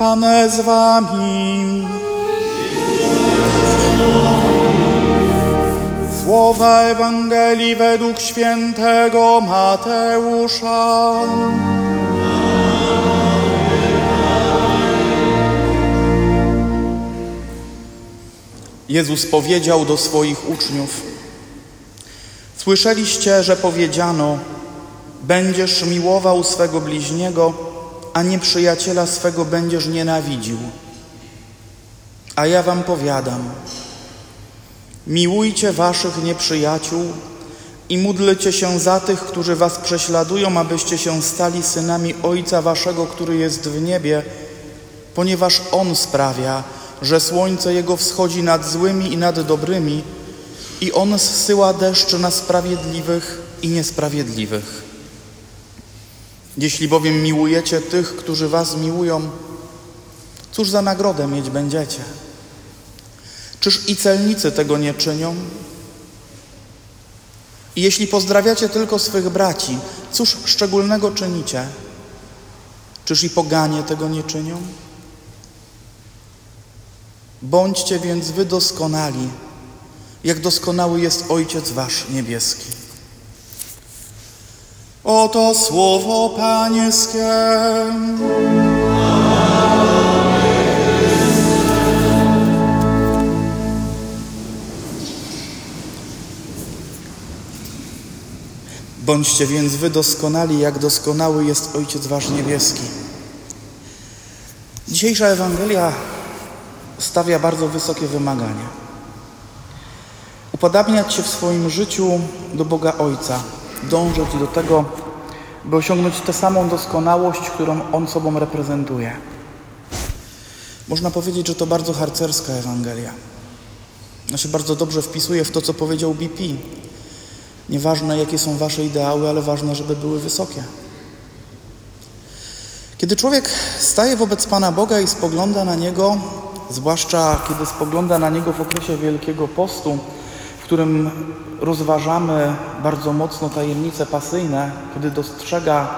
Pan z wami. Słowa Ewangelii według świętego Mateusza. Jezus powiedział do swoich uczniów: Słyszeliście, że powiedziano: Będziesz miłował swego bliźniego, a nieprzyjaciela swego będziesz nienawidził. A ja wam powiadam: Miłujcie waszych nieprzyjaciół i módlcie się za tych, którzy was prześladują, abyście się stali synami Ojca waszego, który jest w niebie, ponieważ On sprawia, że słońce Jego wschodzi nad złymi i nad dobrymi i On zsyła deszcz na sprawiedliwych i niesprawiedliwych. Jeśli bowiem miłujecie tych, którzy was miłują, cóż za nagrodę mieć będziecie? Czyż i celnicy tego nie czynią? I jeśli pozdrawiacie tylko swych braci, cóż szczególnego czynicie? Czyż i poganie tego nie czynią? Bądźcie więc wy doskonali, jak doskonały jest Ojciec Wasz niebieski. Oto słowo Pańskie. Bądźcie więc wy doskonali, jak doskonały jest Ojciec Wasz niebieski. Dzisiejsza Ewangelia stawia bardzo wysokie wymagania. Upodabniać się w swoim życiu do Boga Ojca, dążyć do tego, by osiągnąć tę samą doskonałość, którą On sobą reprezentuje. Można powiedzieć, że to bardzo harcerska Ewangelia. Ona się bardzo dobrze wpisuje w to, co powiedział BP. Nieważne, jakie są Wasze ideały, ale ważne, żeby były wysokie. Kiedy człowiek staje wobec Pana Boga i spogląda na Niego, zwłaszcza kiedy spogląda na Niego w okresie Wielkiego Postu, którym rozważamy bardzo mocno tajemnice pasyjne, kiedy dostrzega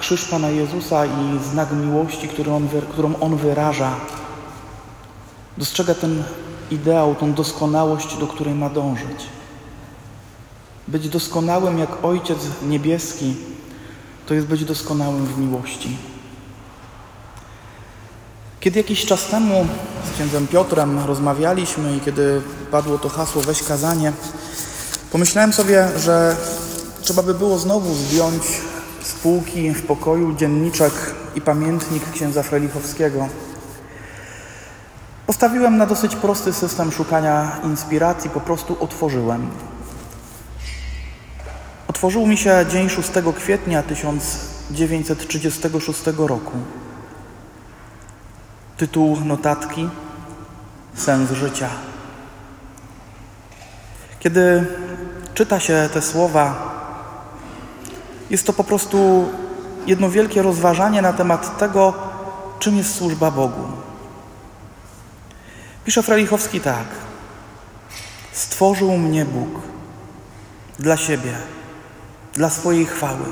krzyż Pana Jezusa i znak miłości, który on, którą On wyraża, dostrzega ten ideał, tą doskonałość, do której ma dążyć. Być doskonałym jak Ojciec Niebieski to jest być doskonałym w miłości. Kiedy jakiś czas temu z księdzem Piotrem rozmawialiśmy i kiedy padło to hasło weź kazanie, pomyślałem sobie, że trzeba by było znowu zdjąć z półki w pokoju dzienniczek i pamiętnik księdza Frelichowskiego. Postawiłem na dosyć prosty system szukania inspiracji, po prostu otworzyłem. Otworzył mi się dzień 6 kwietnia 1936 roku. Tytuł notatki Sens życia. Kiedy czyta się te słowa, jest to po prostu jedno wielkie rozważanie na temat tego, czym jest służba Bogu. Pisze Frelichowski tak. Stworzył mnie Bóg dla siebie, dla swojej chwały.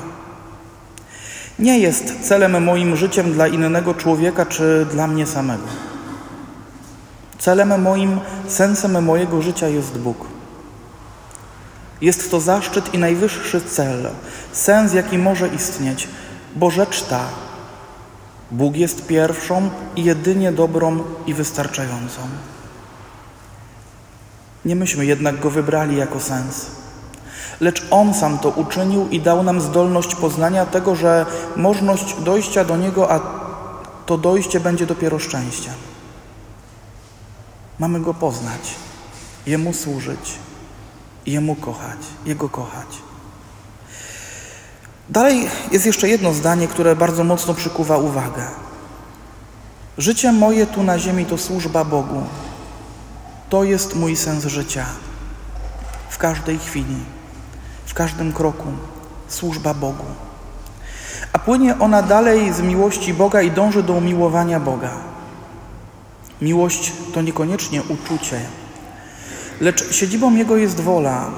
Nie jest celem moim życiem dla innego człowieka czy dla mnie samego. Celem moim, sensem mojego życia jest Bóg. Jest to zaszczyt i najwyższy cel, sens, jaki może istnieć, bo rzecz ta, Bóg jest pierwszą i jedynie dobrą i wystarczającą. Nie myśmy jednak go wybrali jako sens, lecz On sam to uczynił i dał nam zdolność poznania tego, że możność dojścia do Niego, a to dojście będzie dopiero szczęściem. Mamy Go poznać, Jemu służyć, Jemu kochać, Jego kochać. Dalej jest jeszcze jedno zdanie, które bardzo mocno przykuwa uwagę. Życie moje tu na ziemi to służba Bogu. To jest mój sens życia. W każdej chwili, każdym kroku służba Bogu. A płynie ona dalej z miłości Boga i dąży do umiłowania Boga. Miłość to niekoniecznie uczucie, lecz siedzibą Jego jest wola.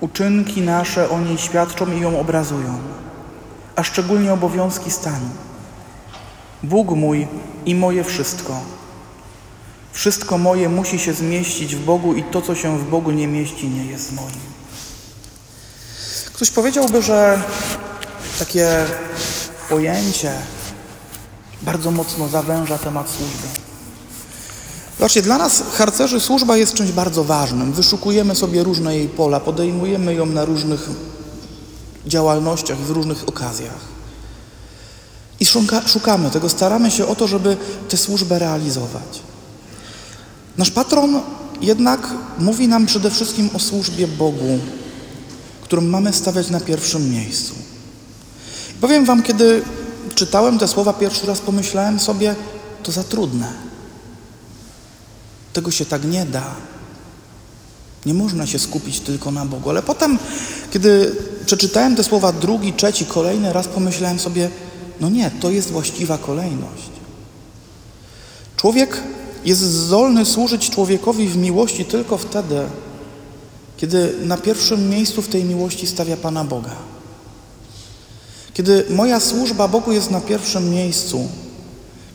Uczynki nasze o niej świadczą i ją obrazują, a szczególnie obowiązki stanu. Bóg mój i moje wszystko. Wszystko moje musi się zmieścić w Bogu i to, co się w Bogu nie mieści, nie jest moim. Ktoś powiedziałby, że takie pojęcie bardzo mocno zawęża temat służby. Zobaczcie, dla nas, harcerzy, służba jest czymś bardzo ważnym. Wyszukujemy sobie różne jej pola, podejmujemy ją na różnych działalnościach, w różnych okazjach. I szuka, szukamy tego, staramy się o to, żeby tę służbę realizować. Nasz patron jednak mówi nam przede wszystkim o służbie Bogu, którą mamy stawiać na pierwszym miejscu. powiem Wam, kiedy czytałem te słowa pierwszy raz, pomyślałem sobie, to za trudne. Tego się tak nie da. Nie można się skupić tylko na Bogu. Ale potem, kiedy przeczytałem te słowa drugi, trzeci, kolejny raz, pomyślałem sobie, no nie, to jest właściwa kolejność. Człowiek jest zdolny służyć człowiekowi w miłości tylko wtedy, kiedy na pierwszym miejscu w tej miłości stawia Pana Boga. Kiedy moja służba Bogu jest na pierwszym miejscu,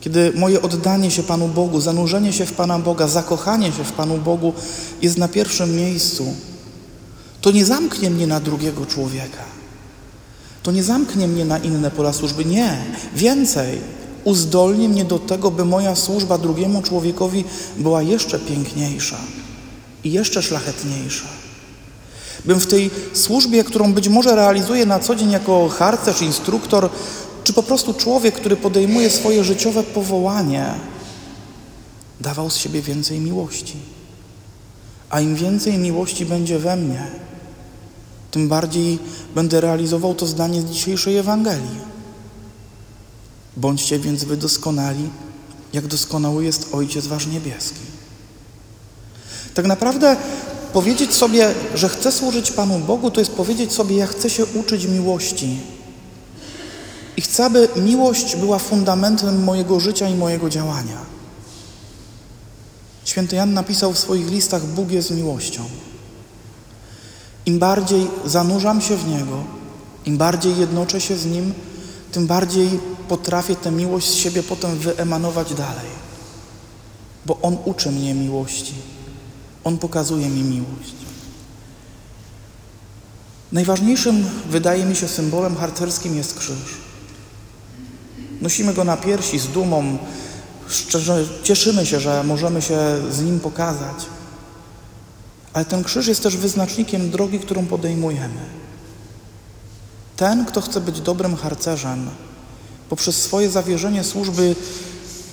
kiedy moje oddanie się Panu Bogu, zanurzenie się w Pana Boga, zakochanie się w Panu Bogu jest na pierwszym miejscu, to nie zamknie mnie na drugiego człowieka. To nie zamknie mnie na inne pola służby. Nie. Więcej. Uzdolni mnie do tego, by moja służba drugiemu człowiekowi była jeszcze piękniejsza i jeszcze szlachetniejsza. Bym w tej służbie, którą być może realizuję na co dzień jako harcerz, instruktor, czy po prostu człowiek, który podejmuje swoje życiowe powołanie, dawał z siebie więcej miłości. A im więcej miłości będzie we mnie, tym bardziej będę realizował to zdanie z dzisiejszej Ewangelii. Bądźcie więc wy doskonali, jak doskonały jest Ojciec Wasz Niebieski. Tak naprawdę powiedzieć sobie, że chcę służyć Panu Bogu, to jest powiedzieć sobie, ja chcę się uczyć miłości i chcę, aby miłość była fundamentem mojego życia i mojego działania. Święty Jan napisał w swoich listach: Bóg jest miłością. Im bardziej zanurzam się w Niego, im bardziej jednoczę się z Nim, tym bardziej potrafię tę miłość z siebie potem wyemanować dalej. Bo On uczy mnie miłości. On pokazuje mi miłość. Najważniejszym, wydaje mi się, symbolem harcerskim jest krzyż. Nosimy go na piersi z dumą, szczerze cieszymy się, że możemy się z nim pokazać. Ale ten krzyż jest też wyznacznikiem drogi, którą podejmujemy. Ten, kto chce być dobrym harcerzem, poprzez swoje zawierzenie służby,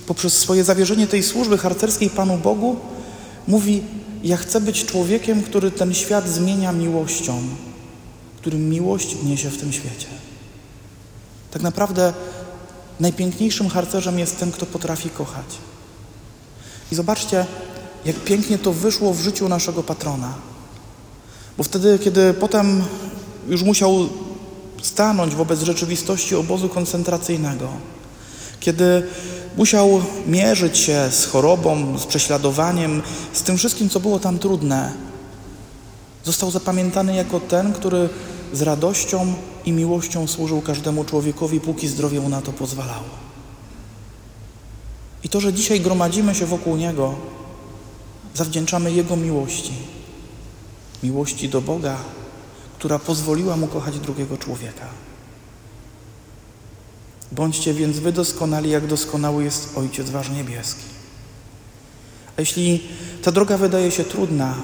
poprzez swoje zawierzenie tej służby harcerskiej Panu Bogu, mówi: Ja chcę być człowiekiem, który ten świat zmienia miłością, którym miłość niesie w tym świecie. Tak naprawdę Najpiękniejszym harcerzem jest ten, kto potrafi kochać. I zobaczcie, jak pięknie to wyszło w życiu naszego patrona. Bo wtedy, kiedy potem już musiał stanąć wobec rzeczywistości obozu koncentracyjnego, kiedy musiał mierzyć się z chorobą, z prześladowaniem, z tym wszystkim, co było tam trudne, został zapamiętany jako ten, który z radością i miłością służył każdemu człowiekowi, póki zdrowie mu na to pozwalało. I to, że dzisiaj gromadzimy się wokół Niego, zawdzięczamy Jego miłości. Miłości do Boga, która pozwoliła Mu kochać drugiego człowieka. Bądźcie więc wy doskonali, jak doskonały jest Ojciec Wasz Niebieski. A jeśli ta droga wydaje się trudna,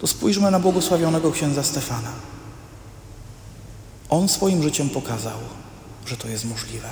to spójrzmy na błogosławionego księdza Stefana. On swoim życiem pokazał, że to jest możliwe.